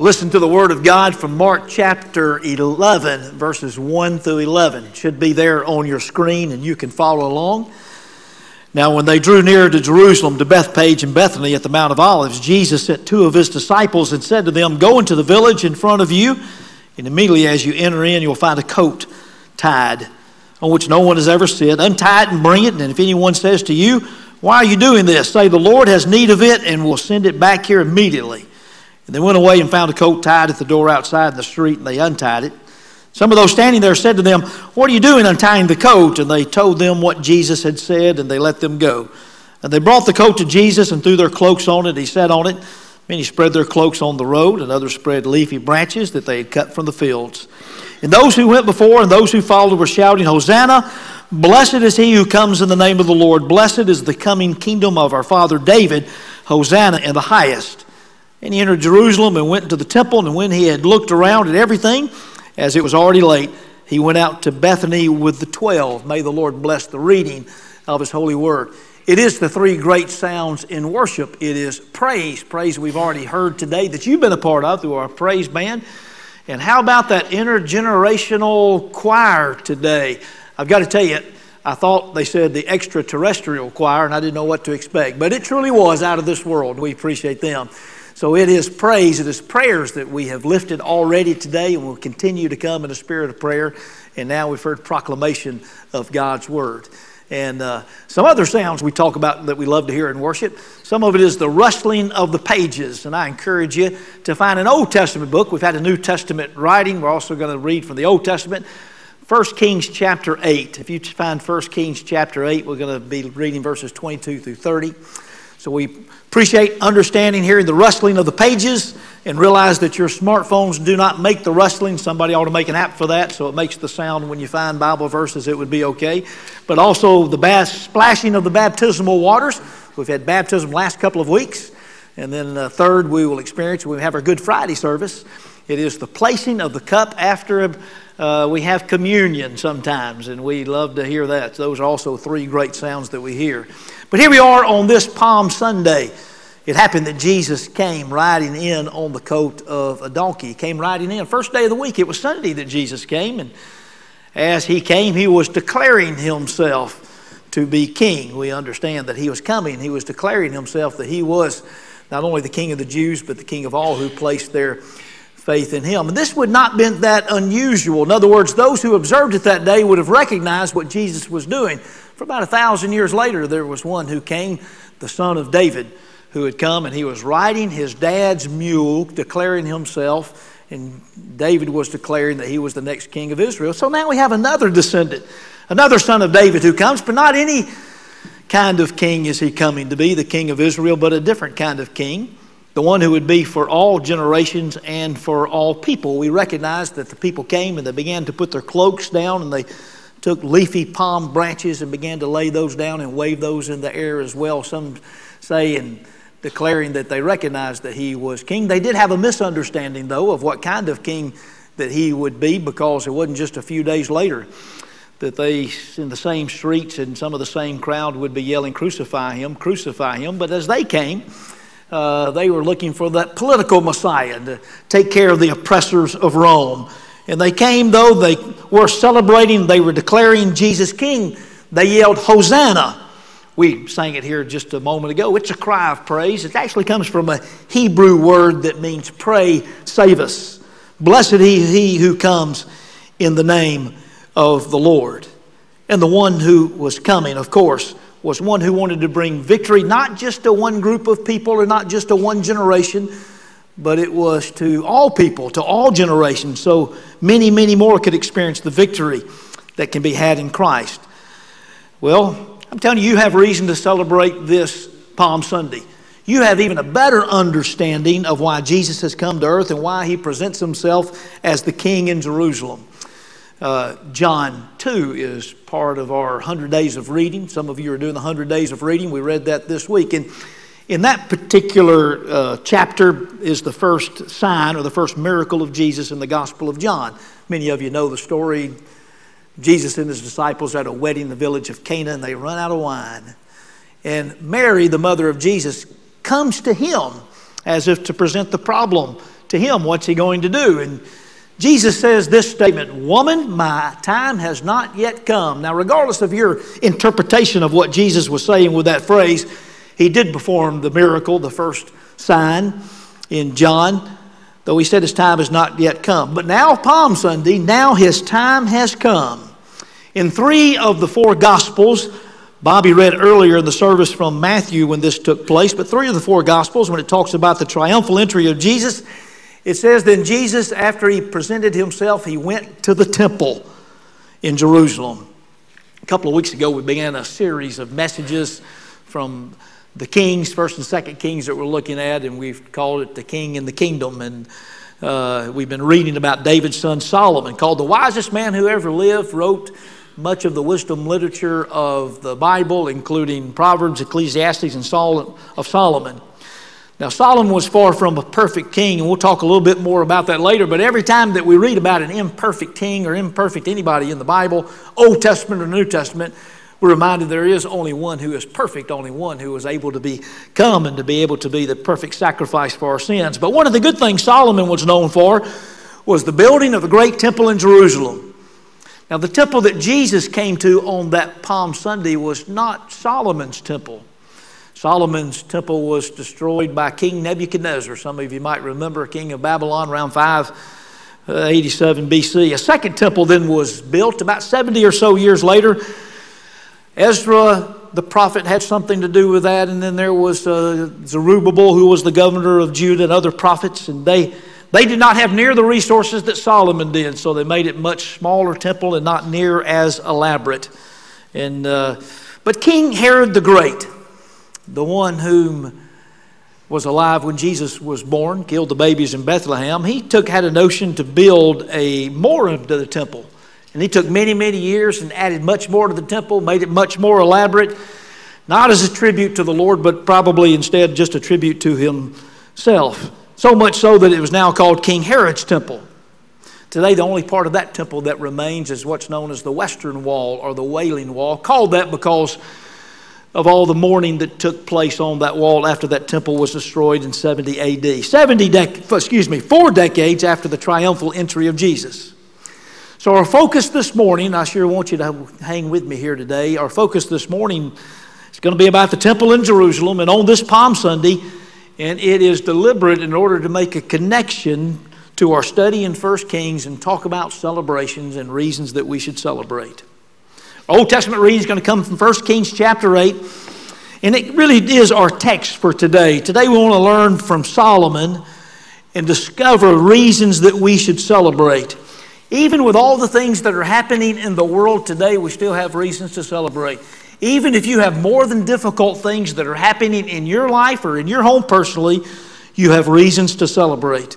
Listen to the Word of God from Mark chapter 11, verses 1 through 11. It should be there on your screen and you can follow along. Now, when they drew near to Jerusalem, to Bethphage and Bethany at the Mount of Olives, Jesus sent two of his disciples and said to them, Go into the village in front of you, and immediately as you enter in, you'll find a coat tied on which no one has ever sit. Untie it and bring it, and if anyone says to you, Why are you doing this? Say, The Lord has need of it, and will send it back here immediately. And they went away and found a coat tied at the door outside in the street, and they untied it. Some of those standing there said to them, What are you doing untying the coat? And they told them what Jesus had said, and they let them go. And they brought the coat to Jesus and threw their cloaks on it. He sat on it. Many spread their cloaks on the road, and others spread leafy branches that they had cut from the fields. And those who went before and those who followed were shouting, Hosanna! Blessed is he who comes in the name of the Lord. Blessed is the coming kingdom of our father David. Hosanna in the highest. And he entered Jerusalem and went into the temple. And when he had looked around at everything, as it was already late, he went out to Bethany with the twelve. May the Lord bless the reading of his holy word. It is the three great sounds in worship. It is praise, praise we've already heard today that you've been a part of through our praise band. And how about that intergenerational choir today? I've got to tell you, I thought they said the extraterrestrial choir, and I didn't know what to expect, but it truly was out of this world. We appreciate them. So it is praise, it is prayers that we have lifted already today and will continue to come in a spirit of prayer. And now we've heard proclamation of God's word. And uh, some other sounds we talk about that we love to hear in worship. Some of it is the rustling of the pages. And I encourage you to find an Old Testament book. We've had a New Testament writing. We're also going to read from the Old Testament. 1 Kings chapter 8. If you find 1 Kings chapter 8, we're going to be reading verses 22 through 30. So we appreciate understanding, hearing the rustling of the pages, and realize that your smartphones do not make the rustling. Somebody ought to make an app for that so it makes the sound when you find Bible verses, it would be okay. But also the bass, splashing of the baptismal waters. We've had baptism last couple of weeks. And then uh, third, we will experience, we have our Good Friday service. It is the placing of the cup after uh, we have communion sometimes, and we love to hear that. Those are also three great sounds that we hear. But here we are on this Palm Sunday. It happened that Jesus came riding in on the coat of a donkey. He came riding in. First day of the week, it was Sunday that Jesus came. And as he came, he was declaring himself to be king. We understand that he was coming. He was declaring himself that he was not only the king of the Jews, but the king of all who placed their faith in him. And this would not have been that unusual. In other words, those who observed it that day would have recognized what Jesus was doing. For about a thousand years later, there was one who came, the son of David, who had come and he was riding his dad's mule, declaring himself, and David was declaring that he was the next king of Israel. So now we have another descendant, another son of David who comes, but not any kind of king is he coming to be, the king of Israel, but a different kind of king the one who would be for all generations and for all people. We recognize that the people came and they began to put their cloaks down and they took leafy palm branches and began to lay those down and wave those in the air as well. Some say and declaring that they recognized that he was king. They did have a misunderstanding, though, of what kind of king that he would be because it wasn't just a few days later that they, in the same streets and some of the same crowd, would be yelling, Crucify him, crucify him. But as they came, uh, they were looking for that political Messiah to take care of the oppressors of Rome. And they came, though they were celebrating, they were declaring Jesus King. They yelled, Hosanna. We sang it here just a moment ago. It's a cry of praise. It actually comes from a Hebrew word that means pray, save us. Blessed he, he who comes in the name of the Lord. And the one who was coming, of course, was one who wanted to bring victory not just to one group of people or not just to one generation, but it was to all people, to all generations. So many, many more could experience the victory that can be had in Christ. Well, I'm telling you, you have reason to celebrate this Palm Sunday. You have even a better understanding of why Jesus has come to earth and why he presents himself as the king in Jerusalem. Uh, John 2 is part of our 100 days of reading. Some of you are doing the 100 days of reading. We read that this week. And in that particular uh, chapter is the first sign or the first miracle of Jesus in the Gospel of John. Many of you know the story. Jesus and his disciples are at a wedding in the village of Cana and they run out of wine. And Mary, the mother of Jesus, comes to him as if to present the problem to him, what's he going to do? And Jesus says this statement Woman, my time has not yet come. Now, regardless of your interpretation of what Jesus was saying with that phrase, he did perform the miracle, the first sign in John, though he said his time has not yet come. But now, Palm Sunday, now his time has come. In three of the four Gospels, Bobby read earlier in the service from Matthew when this took place, but three of the four Gospels, when it talks about the triumphal entry of Jesus, it says, Then Jesus, after he presented himself, he went to the temple in Jerusalem. A couple of weeks ago, we began a series of messages from the kings, first and second kings that we're looking at, and we've called it the king and the kingdom. And uh, we've been reading about David's son Solomon, called the wisest man who ever lived, wrote much of the wisdom literature of the Bible, including Proverbs, Ecclesiastes, and Sol- of Solomon. Now, Solomon was far from a perfect king, and we'll talk a little bit more about that later. But every time that we read about an imperfect king or imperfect anybody in the Bible, Old Testament or New Testament, we're reminded there is only one who is perfect, only one who is able to become and to be able to be the perfect sacrifice for our sins. But one of the good things Solomon was known for was the building of the great temple in Jerusalem. Now, the temple that Jesus came to on that Palm Sunday was not Solomon's temple. Solomon's temple was destroyed by King Nebuchadnezzar. Some of you might remember, king of Babylon, around 587 BC. A second temple then was built about 70 or so years later Ezra, the prophet, had something to do with that, and then there was uh, Zerubbabel, who was the governor of Judah, and other prophets, and they, they did not have near the resources that Solomon did, so they made it much smaller temple and not near as elaborate. And, uh, but King Herod the Great, the one whom was alive when Jesus was born, killed the babies in Bethlehem, he took had a notion to build a more of the temple. And he took many, many years and added much more to the temple, made it much more elaborate, not as a tribute to the Lord, but probably instead just a tribute to himself. So much so that it was now called King Herod's temple. Today, the only part of that temple that remains is what's known as the Western Wall or the Wailing Wall, called that because of all the mourning that took place on that wall after that temple was destroyed in 70 AD. 70 dec- excuse me, four decades after the triumphal entry of Jesus. So, our focus this morning, I sure want you to hang with me here today. Our focus this morning is going to be about the temple in Jerusalem and on this Palm Sunday, and it is deliberate in order to make a connection to our study in 1 Kings and talk about celebrations and reasons that we should celebrate. Old Testament reading is going to come from 1 Kings chapter 8, and it really is our text for today. Today we want to learn from Solomon and discover reasons that we should celebrate. Even with all the things that are happening in the world today, we still have reasons to celebrate. Even if you have more than difficult things that are happening in your life or in your home personally, you have reasons to celebrate.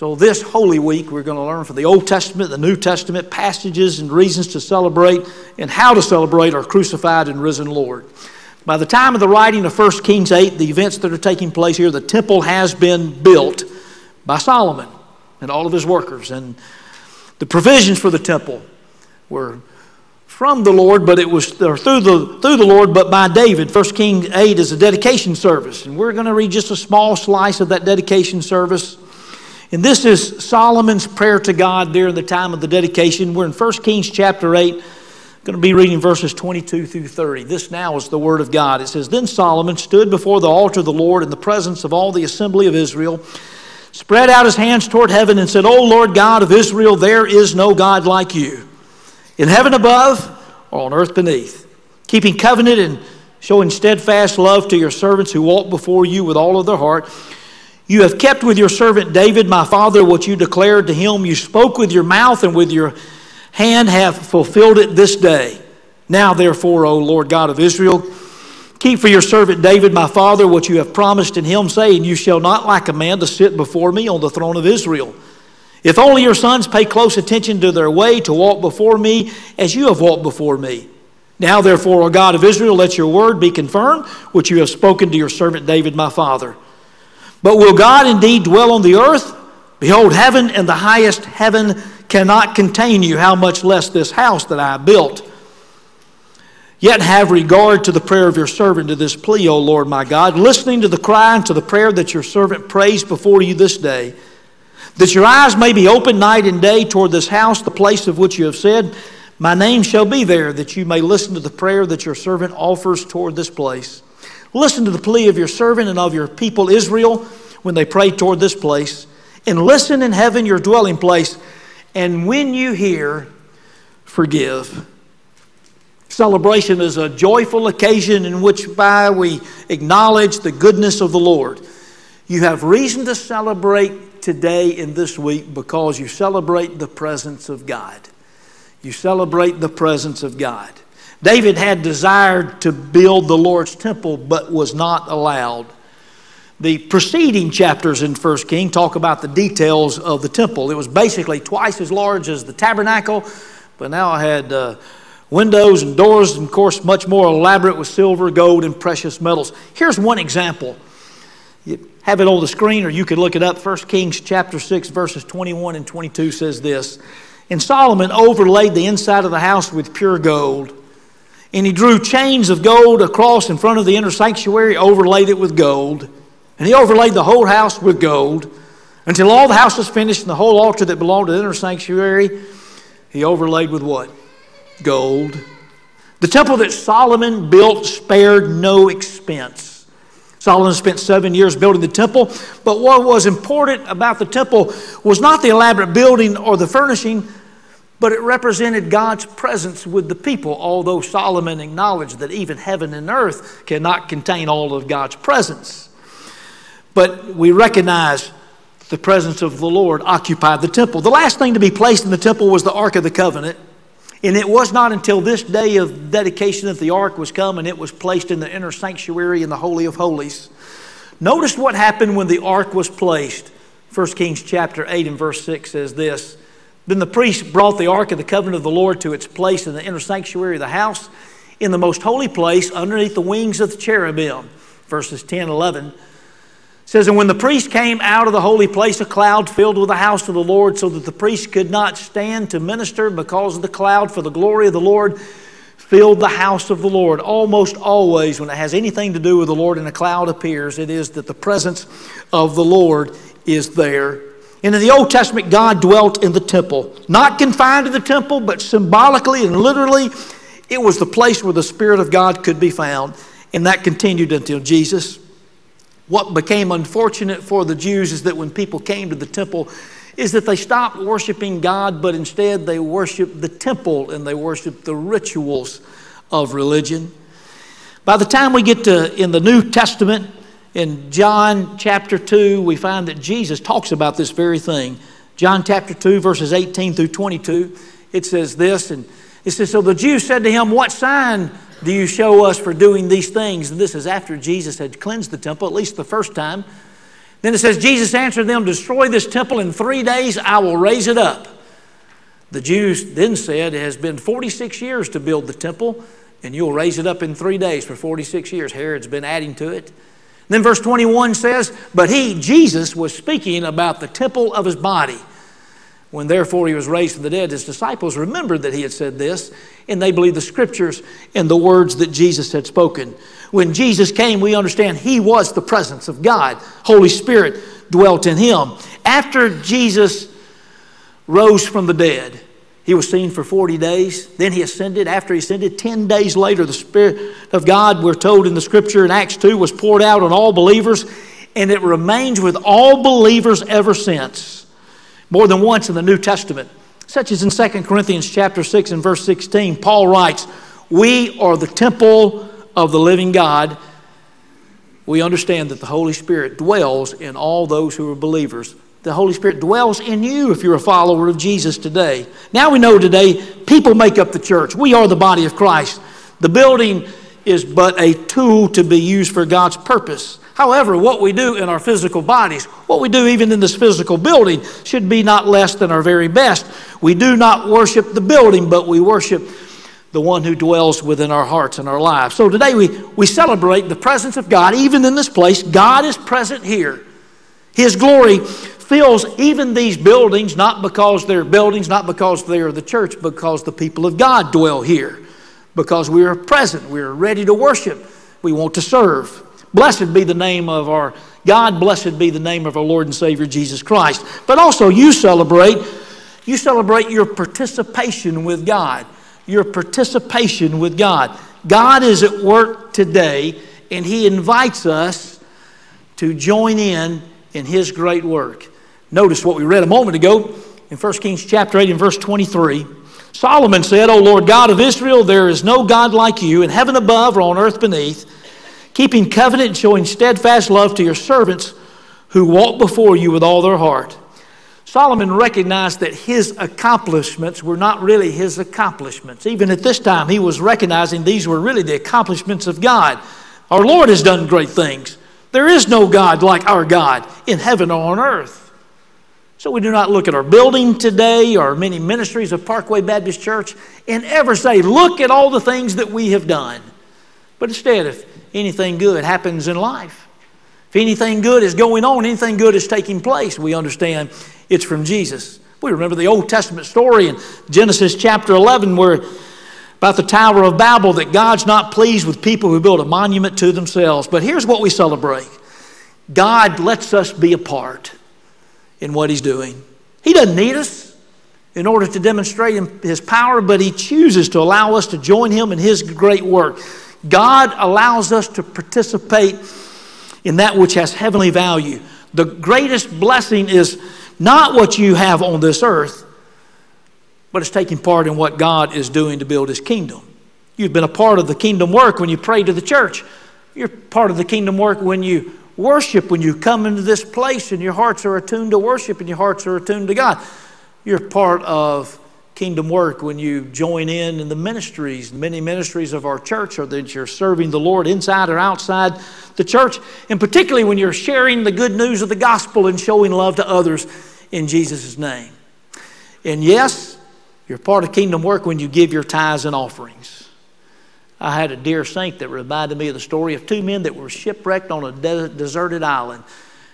So, this Holy Week, we're going to learn from the Old Testament, the New Testament, passages and reasons to celebrate and how to celebrate our crucified and risen Lord. By the time of the writing of 1 Kings 8, the events that are taking place here, the temple has been built by Solomon and all of his workers. And the provisions for the temple were from the Lord, but it was through the, through the Lord, but by David. 1 Kings 8 is a dedication service, and we're going to read just a small slice of that dedication service. And this is Solomon's prayer to God during the time of the dedication. We're in 1 Kings chapter 8. I'm going to be reading verses 22 through 30. This now is the word of God. It says, Then Solomon stood before the altar of the Lord in the presence of all the assembly of Israel spread out his hands toward heaven and said, O Lord God of Israel, there is no God like you, in heaven above or on earth beneath, keeping covenant and showing steadfast love to your servants who walk before you with all of their heart. You have kept with your servant David, my father, what you declared to him. You spoke with your mouth and with your hand have fulfilled it this day. Now, therefore, O Lord God of Israel, Keep for your servant David, my father, what you have promised in him, saying, You shall not lack a man to sit before me on the throne of Israel. If only your sons pay close attention to their way to walk before me as you have walked before me. Now, therefore, O God of Israel, let your word be confirmed, which you have spoken to your servant David, my father. But will God indeed dwell on the earth? Behold, heaven and the highest heaven cannot contain you, how much less this house that I have built. Yet have regard to the prayer of your servant to this plea, O Lord my God, listening to the cry and to the prayer that your servant prays before you this day. that your eyes may be open night and day toward this house, the place of which you have said, My name shall be there, that you may listen to the prayer that your servant offers toward this place. Listen to the plea of your servant and of your people Israel when they pray toward this place, and listen in heaven your dwelling place, and when you hear, forgive. Celebration is a joyful occasion in which by we acknowledge the goodness of the Lord. You have reason to celebrate today and this week because you celebrate the presence of God. You celebrate the presence of God. David had desired to build the Lord's temple but was not allowed. The preceding chapters in 1 King talk about the details of the temple. It was basically twice as large as the tabernacle, but now it had uh, windows and doors, and of course, much more elaborate with silver, gold, and precious metals. Here's one example. You have it on the screen, or you could look it up. 1 Kings chapter 6, verses 21 and 22 says this And Solomon overlaid the inside of the house with pure gold. And he drew chains of gold across in front of the inner sanctuary, overlaid it with gold. And he overlaid the whole house with gold until all the house was finished and the whole altar that belonged to the inner sanctuary, he overlaid with what? Gold. The temple that Solomon built spared no expense. Solomon spent seven years building the temple, but what was important about the temple was not the elaborate building or the furnishing, but it represented God's presence with the people, although Solomon acknowledged that even heaven and earth cannot contain all of God's presence. But we recognize the presence of the Lord occupied the temple. The last thing to be placed in the temple was the Ark of the Covenant. And it was not until this day of dedication that the ark was come and it was placed in the inner sanctuary in the Holy of Holies. Notice what happened when the ark was placed. 1 Kings chapter 8 and verse 6 says this Then the priest brought the ark of the covenant of the Lord to its place in the inner sanctuary of the house, in the most holy place, underneath the wings of the cherubim. Verses 10 and 11 says, And when the priest came out of the holy place, a cloud filled with the house of the Lord, so that the priest could not stand to minister because of the cloud, for the glory of the Lord filled the house of the Lord. Almost always, when it has anything to do with the Lord and a cloud appears, it is that the presence of the Lord is there. And in the Old Testament, God dwelt in the temple, not confined to the temple, but symbolically and literally, it was the place where the Spirit of God could be found. And that continued until Jesus. What became unfortunate for the Jews is that when people came to the temple, is that they stopped worshiping God, but instead they worshiped the temple and they worshiped the rituals of religion. By the time we get to in the New Testament, in John chapter 2, we find that Jesus talks about this very thing. John chapter 2, verses 18 through 22, it says this, and it says, So the Jews said to him, What sign do you show us for doing these things? And this is after Jesus had cleansed the temple, at least the first time. Then it says, Jesus answered them, Destroy this temple in three days, I will raise it up. The Jews then said, It has been 46 years to build the temple, and you'll raise it up in three days for 46 years. Herod's been adding to it. Then verse 21 says, But he, Jesus, was speaking about the temple of his body. When therefore he was raised from the dead, his disciples remembered that he had said this, and they believed the scriptures and the words that Jesus had spoken. When Jesus came, we understand he was the presence of God. Holy Spirit dwelt in him. After Jesus rose from the dead, he was seen for 40 days. Then he ascended. After he ascended, 10 days later, the Spirit of God, we're told in the scripture in Acts 2, was poured out on all believers, and it remains with all believers ever since more than once in the New Testament, such as in 2 Corinthians chapter 6 and verse 16. Paul writes, "We are the temple of the living God." We understand that the Holy Spirit dwells in all those who are believers. The Holy Spirit dwells in you if you're a follower of Jesus today. Now we know today people make up the church. We are the body of Christ. The building is but a tool to be used for God's purpose. However, what we do in our physical bodies, what we do even in this physical building, should be not less than our very best. We do not worship the building, but we worship the one who dwells within our hearts and our lives. So today we, we celebrate the presence of God, even in this place. God is present here. His glory fills even these buildings, not because they're buildings, not because they are the church, because the people of God dwell here. Because we are present, we are ready to worship, we want to serve. Blessed be the name of our God, blessed be the name of our Lord and Savior Jesus Christ. But also, you celebrate, you celebrate your participation with God. Your participation with God. God is at work today, and He invites us to join in in His great work. Notice what we read a moment ago in 1 Kings chapter 8 and verse 23. Solomon said, O Lord God of Israel, there is no God like you in heaven above or on earth beneath, keeping covenant and showing steadfast love to your servants who walk before you with all their heart. Solomon recognized that his accomplishments were not really his accomplishments. Even at this time, he was recognizing these were really the accomplishments of God. Our Lord has done great things. There is no God like our God in heaven or on earth. So we do not look at our building today or many ministries of Parkway Baptist Church and ever say, look at all the things that we have done. But instead, if anything good happens in life, if anything good is going on, anything good is taking place, we understand it's from Jesus. We remember the Old Testament story in Genesis chapter 11 where about the Tower of Babel that God's not pleased with people who build a monument to themselves. But here's what we celebrate God lets us be a part in what He's doing. He doesn't need us in order to demonstrate His power, but He chooses to allow us to join Him in His great work. God allows us to participate in that which has heavenly value. The greatest blessing is not what you have on this earth, but it's taking part in what God is doing to build His kingdom. You've been a part of the kingdom work when you pray to the church. You're part of the kingdom work when you worship when you come into this place and your hearts are attuned to worship and your hearts are attuned to God. You're part of kingdom work when you join in in the ministries. Many ministries of our church are that you're serving the Lord inside or outside the church, and particularly when you're sharing the good news of the gospel and showing love to others in Jesus' name. And yes, you're part of kingdom work when you give your tithes and offerings. I had a dear saint that reminded me of the story of two men that were shipwrecked on a de- deserted island.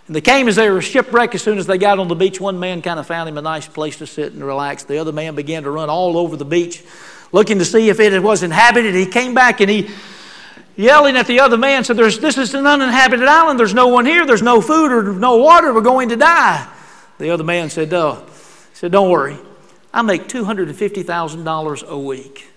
And they came as they were shipwrecked. As soon as they got on the beach, one man kind of found him a nice place to sit and relax. The other man began to run all over the beach looking to see if it was inhabited. He came back and he, yelling at the other man, said, There's, This is an uninhabited island. There's no one here. There's no food or no water. We're going to die. The other man said, Oh, he said, Don't worry. I make $250,000 a week.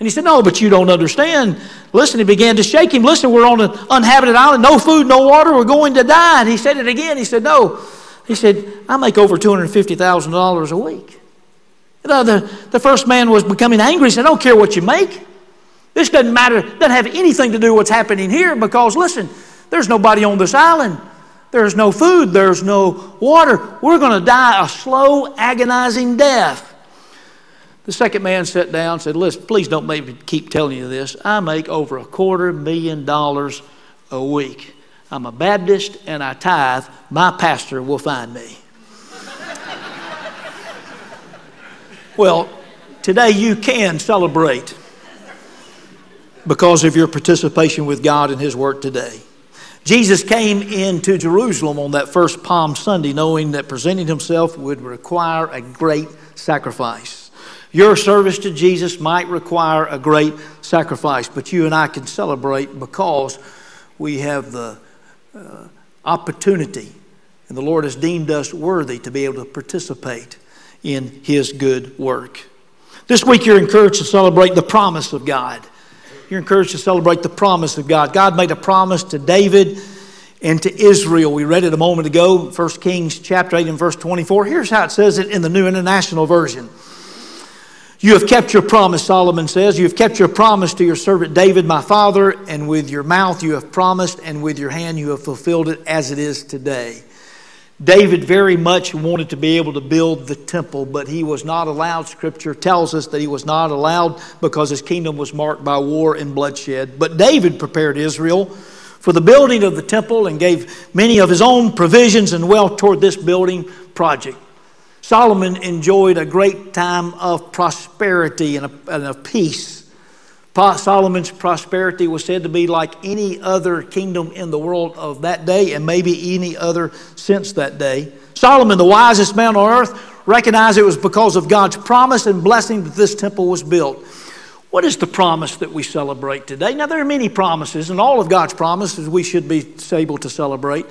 And he said, No, but you don't understand. Listen, he began to shake him. Listen, we're on an uninhabited island, no food, no water, we're going to die. And he said it again. He said, No. He said, I make over $250,000 a week. The, the, the first man was becoming angry. He said, I don't care what you make. This doesn't matter, doesn't have anything to do with what's happening here because, listen, there's nobody on this island. There's no food, there's no water. We're going to die a slow, agonizing death. The second man sat down and said, Listen, please don't make me keep telling you this. I make over a quarter million dollars a week. I'm a Baptist and I tithe. My pastor will find me. well, today you can celebrate because of your participation with God in His work today. Jesus came into Jerusalem on that first Palm Sunday knowing that presenting Himself would require a great sacrifice. Your service to Jesus might require a great sacrifice, but you and I can celebrate because we have the uh, opportunity, and the Lord has deemed us worthy to be able to participate in His good work. This week, you're encouraged to celebrate the promise of God. You're encouraged to celebrate the promise of God. God made a promise to David and to Israel. We read it a moment ago, 1 Kings chapter 8 and verse 24. Here's how it says it in the New International Version. You have kept your promise, Solomon says. You have kept your promise to your servant David, my father, and with your mouth you have promised, and with your hand you have fulfilled it as it is today. David very much wanted to be able to build the temple, but he was not allowed. Scripture tells us that he was not allowed because his kingdom was marked by war and bloodshed. But David prepared Israel for the building of the temple and gave many of his own provisions and wealth toward this building project. Solomon enjoyed a great time of prosperity and, a, and of peace. Solomon's prosperity was said to be like any other kingdom in the world of that day and maybe any other since that day. Solomon, the wisest man on earth, recognized it was because of God's promise and blessing that this temple was built. What is the promise that we celebrate today? Now, there are many promises, and all of God's promises we should be able to celebrate.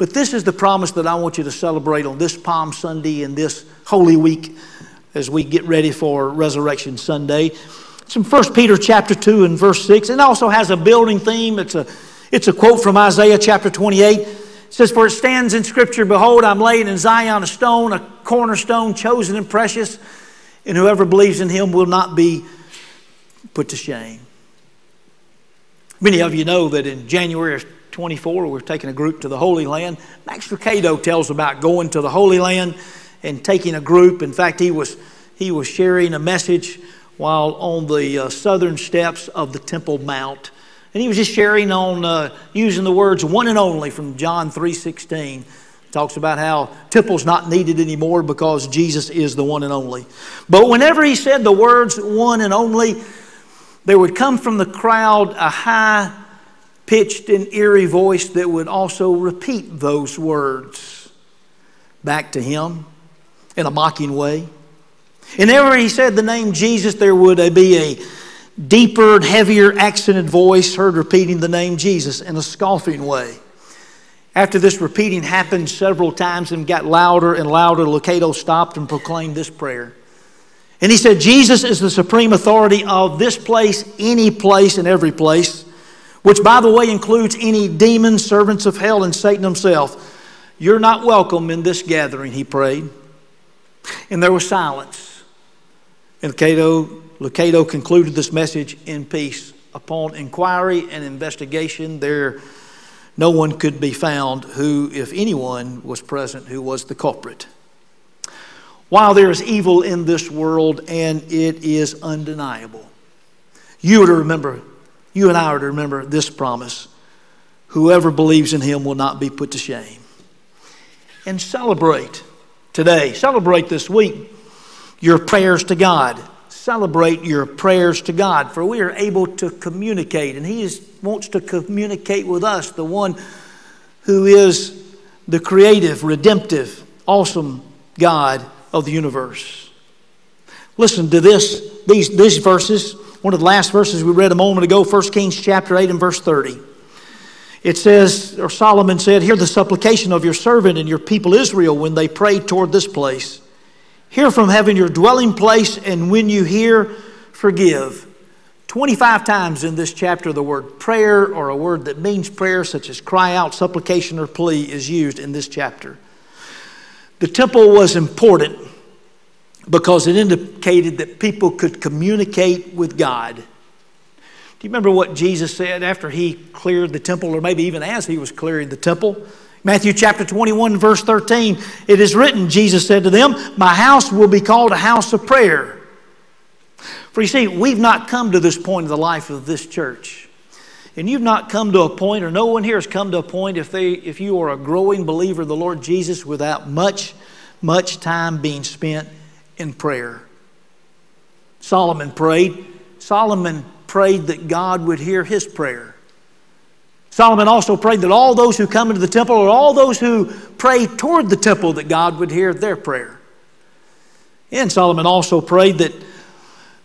But this is the promise that I want you to celebrate on this Palm Sunday and this Holy Week as we get ready for Resurrection Sunday. It's in 1 Peter chapter 2 and verse 6. It also has a building theme. It's a, it's a quote from Isaiah chapter 28. It says, For it stands in Scripture, Behold, I'm laying in Zion a stone, a cornerstone, chosen and precious, and whoever believes in him will not be put to shame. Many of you know that in January 24, we're taking a group to the Holy Land. Max Lucado tells about going to the Holy Land and taking a group. In fact, he was, he was sharing a message while on the uh, southern steps of the Temple Mount. And he was just sharing on uh, using the words one and only from John 3.16. Talks about how temple's not needed anymore because Jesus is the one and only. But whenever he said the words one and only, there would come from the crowd a high pitched and eerie voice that would also repeat those words back to him in a mocking way. And whenever he said the name Jesus, there would be a deeper heavier accented voice heard repeating the name Jesus in a scoffing way. After this repeating happened several times and got louder and louder, Lucado stopped and proclaimed this prayer. And he said, Jesus is the supreme authority of this place, any place, and every place which, by the way, includes any demon servants of hell, and Satan himself. You're not welcome in this gathering, he prayed. And there was silence. And Lucado, concluded this message in peace. Upon inquiry and investigation, there no one could be found who, if anyone was present, who was the culprit. While there is evil in this world, and it is undeniable, you are to remember you and I are to remember this promise whoever believes in him will not be put to shame. And celebrate today, celebrate this week your prayers to God. Celebrate your prayers to God, for we are able to communicate, and He is, wants to communicate with us, the one who is the creative, redemptive, awesome God of the universe. Listen to this, these, these verses one of the last verses we read a moment ago, 1 Kings chapter 8 and verse 30. It says, or Solomon said, Hear the supplication of your servant and your people Israel when they pray toward this place. Hear from heaven your dwelling place, and when you hear, forgive. 25 times in this chapter, the word prayer or a word that means prayer, such as cry out, supplication, or plea, is used in this chapter. The temple was important because it indicated that people could communicate with God. Do you remember what Jesus said after he cleared the temple, or maybe even as he was clearing the temple? Matthew chapter 21, verse 13, it is written, Jesus said to them, My house will be called a house of prayer. For you see, we've not come to this point in the life of this church. And you've not come to a point, or no one here has come to a point, if, they, if you are a growing believer of the Lord Jesus, without much, much time being spent in prayer. Solomon prayed. Solomon prayed that God would hear his prayer. Solomon also prayed that all those who come into the temple or all those who pray toward the temple that God would hear their prayer. And Solomon also prayed that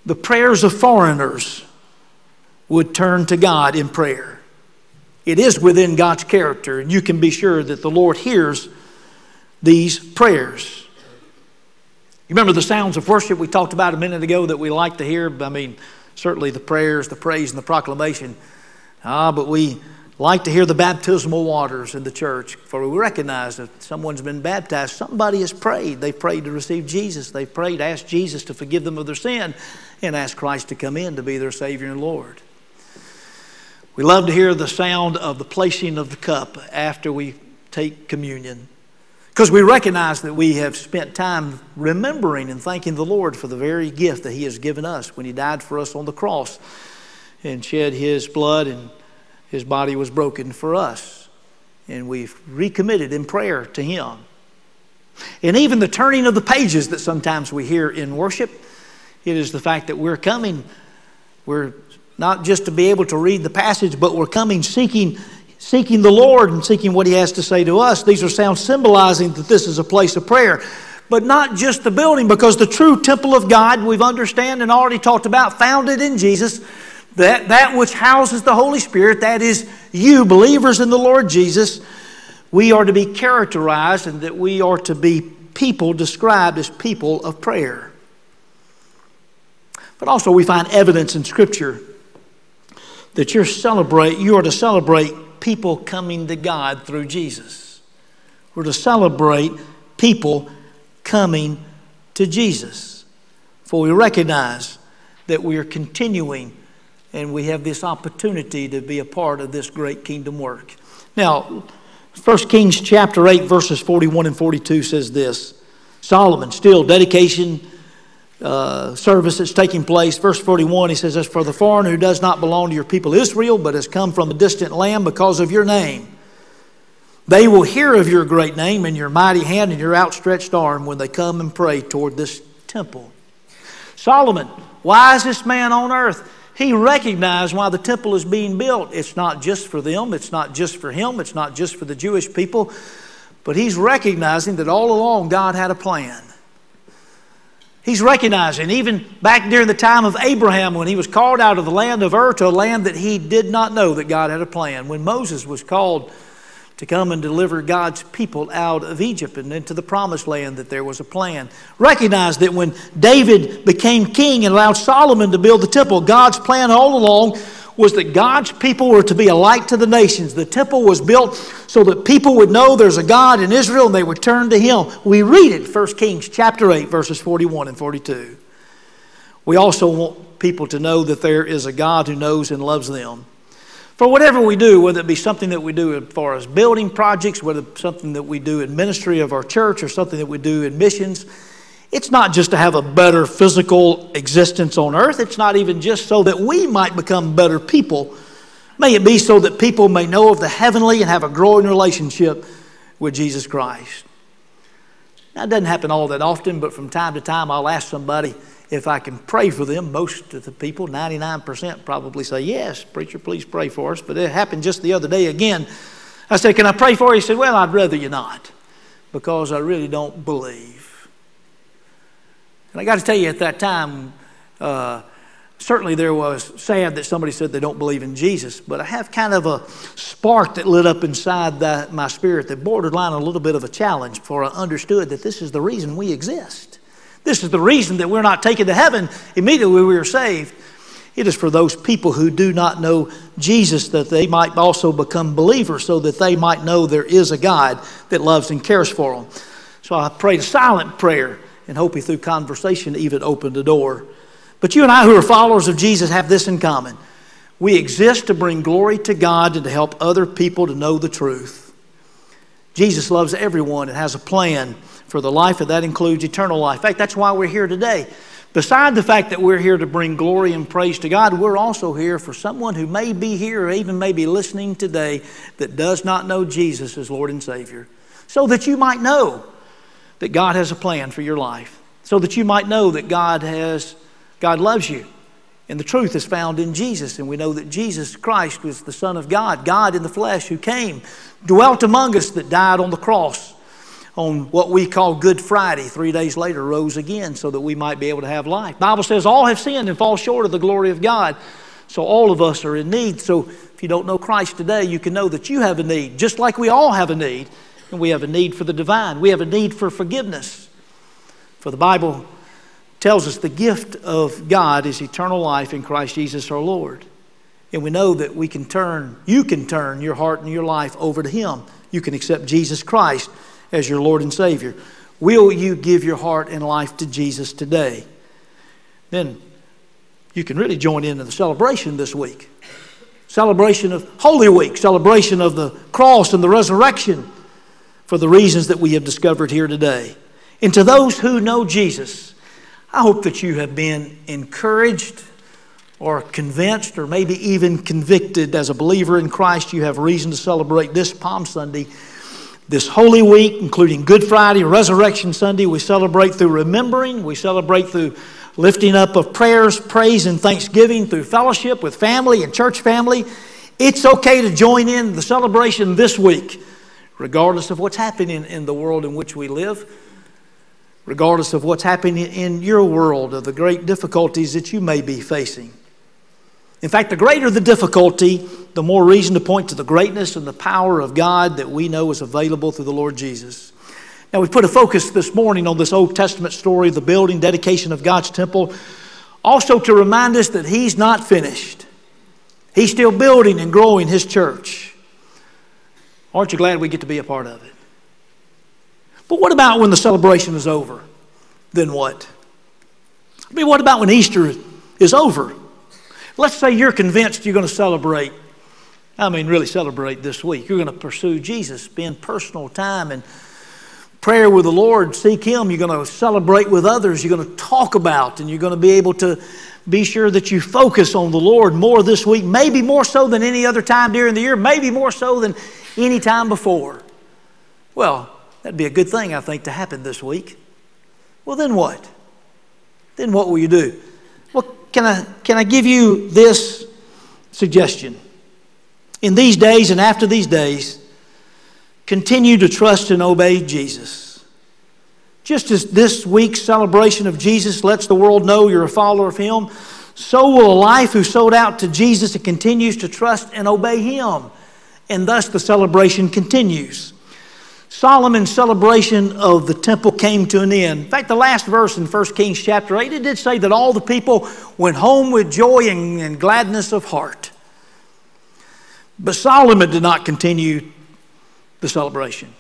the prayers of foreigners would turn to God in prayer. It is within God's character, and you can be sure that the Lord hears these prayers. You remember the sounds of worship we talked about a minute ago that we like to hear? I mean, certainly the prayers, the praise, and the proclamation. Ah, but we like to hear the baptismal waters in the church, for we recognize that someone's been baptized. Somebody has prayed. They've prayed to receive Jesus. They've prayed, asked Jesus to forgive them of their sin, and asked Christ to come in to be their Savior and Lord. We love to hear the sound of the placing of the cup after we take communion. Because we recognize that we have spent time remembering and thanking the Lord for the very gift that He has given us when He died for us on the cross and shed His blood and His body was broken for us. And we've recommitted in prayer to Him. And even the turning of the pages that sometimes we hear in worship, it is the fact that we're coming, we're not just to be able to read the passage, but we're coming seeking seeking the Lord and seeking what He has to say to us. These are sounds symbolizing that this is a place of prayer. But not just the building, because the true temple of God, we've understand and already talked about, founded in Jesus, that, that which houses the Holy Spirit, that is you, believers in the Lord Jesus, we are to be characterized and that we are to be people described as people of prayer. But also, we find evidence in Scripture that you're celebrate, you are to celebrate people coming to God through Jesus. We're to celebrate people coming to Jesus. For we recognize that we are continuing and we have this opportunity to be a part of this great kingdom work. Now, 1 Kings chapter 8, verses 41 and 42 says this Solomon, still dedication uh, service that's taking place. Verse 41, he says, As for the foreigner who does not belong to your people Israel, but has come from a distant land because of your name, they will hear of your great name and your mighty hand and your outstretched arm when they come and pray toward this temple. Solomon, wisest man on earth, he recognized why the temple is being built. It's not just for them, it's not just for him, it's not just for the Jewish people, but he's recognizing that all along God had a plan. He's recognizing, even back during the time of Abraham, when he was called out of the land of Ur to a land that he did not know that God had a plan. When Moses was called to come and deliver God's people out of Egypt and into the promised land, that there was a plan. Recognize that when David became king and allowed Solomon to build the temple, God's plan all along was that God's people were to be a light to the nations. The temple was built so that people would know there's a God in Israel and they would turn to Him. We read it, 1 Kings chapter 8, verses 41 and 42. We also want people to know that there is a God who knows and loves them. For whatever we do, whether it be something that we do as far as building projects, whether something that we do in ministry of our church or something that we do in missions, it's not just to have a better physical existence on earth. It's not even just so that we might become better people. May it be so that people may know of the heavenly and have a growing relationship with Jesus Christ. Now, it doesn't happen all that often, but from time to time I'll ask somebody, if I can pray for them, most of the people, 99%, probably say, Yes, preacher, please pray for us. But it happened just the other day again. I said, Can I pray for you? He said, Well, I'd rather you not because I really don't believe. And I got to tell you, at that time, uh, certainly there was sad that somebody said they don't believe in Jesus, but I have kind of a spark that lit up inside that, my spirit that borderline a little bit of a challenge, for I understood that this is the reason we exist. This is the reason that we're not taken to heaven immediately we are saved. It is for those people who do not know Jesus that they might also become believers so that they might know there is a God that loves and cares for them. So I prayed a silent prayer and hoping through conversation even opened the door. But you and I, who are followers of Jesus, have this in common. We exist to bring glory to God and to help other people to know the truth. Jesus loves everyone and has a plan for the life, and that includes eternal life. In fact, that's why we're here today. Beside the fact that we're here to bring glory and praise to God, we're also here for someone who may be here or even may be listening today that does not know Jesus as Lord and Savior. So that you might know that God has a plan for your life. So that you might know that God has God loves you. And the truth is found in Jesus. And we know that Jesus Christ was the Son of God, God in the flesh, who came, dwelt among us, that died on the cross on what we call Good Friday. Three days later, rose again so that we might be able to have life. Bible says all have sinned and fall short of the glory of God. So all of us are in need. So if you don't know Christ today, you can know that you have a need, just like we all have a need. And we have a need for the divine. We have a need for forgiveness. For the Bible tells us the gift of God is eternal life in Christ Jesus our Lord. And we know that we can turn, you can turn your heart and your life over to Him. You can accept Jesus Christ as your Lord and Savior. Will you give your heart and life to Jesus today? Then you can really join in the celebration this week. Celebration of Holy Week, celebration of the cross and the resurrection for the reasons that we have discovered here today. And to those who know Jesus, I hope that you have been encouraged or convinced or maybe even convicted as a believer in Christ. You have reason to celebrate this Palm Sunday this Holy Week, including Good Friday, Resurrection Sunday, we celebrate through remembering, we celebrate through lifting up of prayers, praise, and thanksgiving, through fellowship with family and church family. It's okay to join in the celebration this week, regardless of what's happening in the world in which we live, regardless of what's happening in your world, of the great difficulties that you may be facing. In fact, the greater the difficulty, the more reason to point to the greatness and the power of God that we know is available through the Lord Jesus. Now, we put a focus this morning on this Old Testament story, of the building, dedication of God's temple, also to remind us that He's not finished. He's still building and growing His church. Aren't you glad we get to be a part of it? But what about when the celebration is over? Then what? I mean, what about when Easter is over? Let's say you're convinced you're going to celebrate. I mean, really celebrate this week. You're going to pursue Jesus, spend personal time and prayer with the Lord, seek Him. You're going to celebrate with others. You're going to talk about, and you're going to be able to be sure that you focus on the Lord more this week, maybe more so than any other time during the year, maybe more so than any time before. Well, that'd be a good thing, I think, to happen this week. Well, then what? Then what will you do? Well, can I, can I give you this suggestion? In these days and after these days, continue to trust and obey Jesus. Just as this week's celebration of Jesus lets the world know you're a follower of Him, so will a life who sold out to Jesus and continues to trust and obey Him. And thus the celebration continues. Solomon's celebration of the temple came to an end. In fact, the last verse in 1 Kings chapter 8, it did say that all the people went home with joy and, and gladness of heart. But Solomon did not continue the celebration.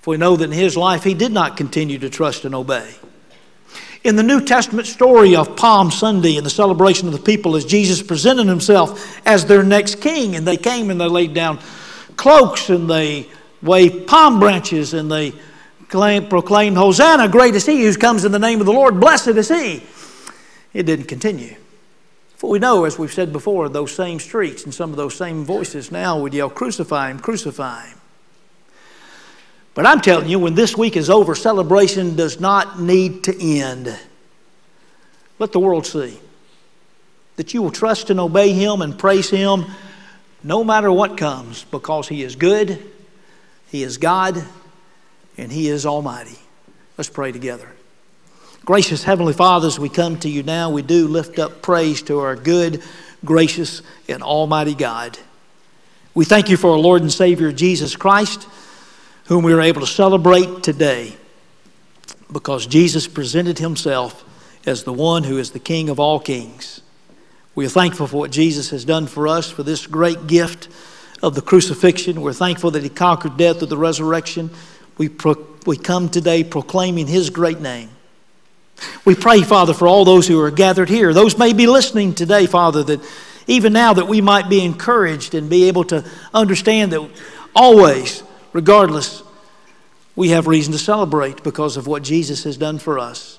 For we know that in his life he did not continue to trust and obey. In the New Testament story of Palm Sunday and the celebration of the people as Jesus presented himself as their next king, and they came and they laid down cloaks and they waved palm branches and they proclaimed, Hosanna, great is he who comes in the name of the Lord, blessed is he. It didn't continue. For we know, as we've said before, those same streets and some of those same voices now would yell, Crucify him, crucify him. But I'm telling you, when this week is over, celebration does not need to end. Let the world see that you will trust and obey him and praise him no matter what comes because he is good he is God and He is Almighty. Let's pray together. Gracious Heavenly Father, as we come to you now, we do lift up praise to our good, gracious, and Almighty God. We thank you for our Lord and Savior Jesus Christ, whom we are able to celebrate today because Jesus presented Himself as the one who is the King of all kings. We are thankful for what Jesus has done for us, for this great gift of the crucifixion. We're thankful that He conquered death through the resurrection. We, pro- we come today proclaiming His great name. We pray, Father, for all those who are gathered here. Those may be listening today, Father, that even now that we might be encouraged and be able to understand that always, regardless, we have reason to celebrate because of what Jesus has done for us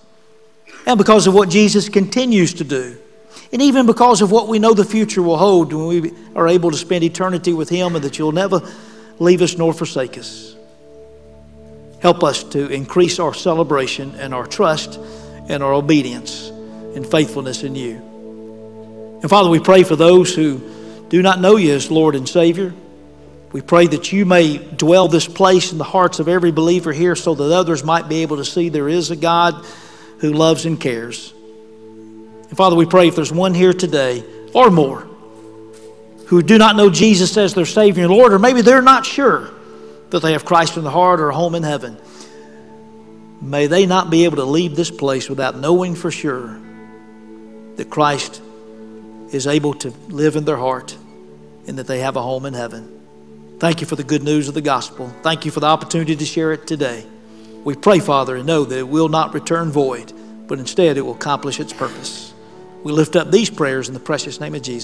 and because of what Jesus continues to do and even because of what we know the future will hold when we are able to spend eternity with Him and that you'll never leave us nor forsake us. Help us to increase our celebration and our trust and our obedience and faithfulness in you. And Father, we pray for those who do not know you as Lord and Savior. We pray that you may dwell this place in the hearts of every believer here so that others might be able to see there is a God who loves and cares. And Father, we pray if there's one here today or more who do not know Jesus as their Savior and Lord, or maybe they're not sure that they have Christ in the heart or a home in heaven, may they not be able to leave this place without knowing for sure that Christ is able to live in their heart and that they have a home in heaven. Thank you for the good news of the gospel. Thank you for the opportunity to share it today. We pray, Father, and know that it will not return void, but instead it will accomplish its purpose. We lift up these prayers in the precious name of Jesus.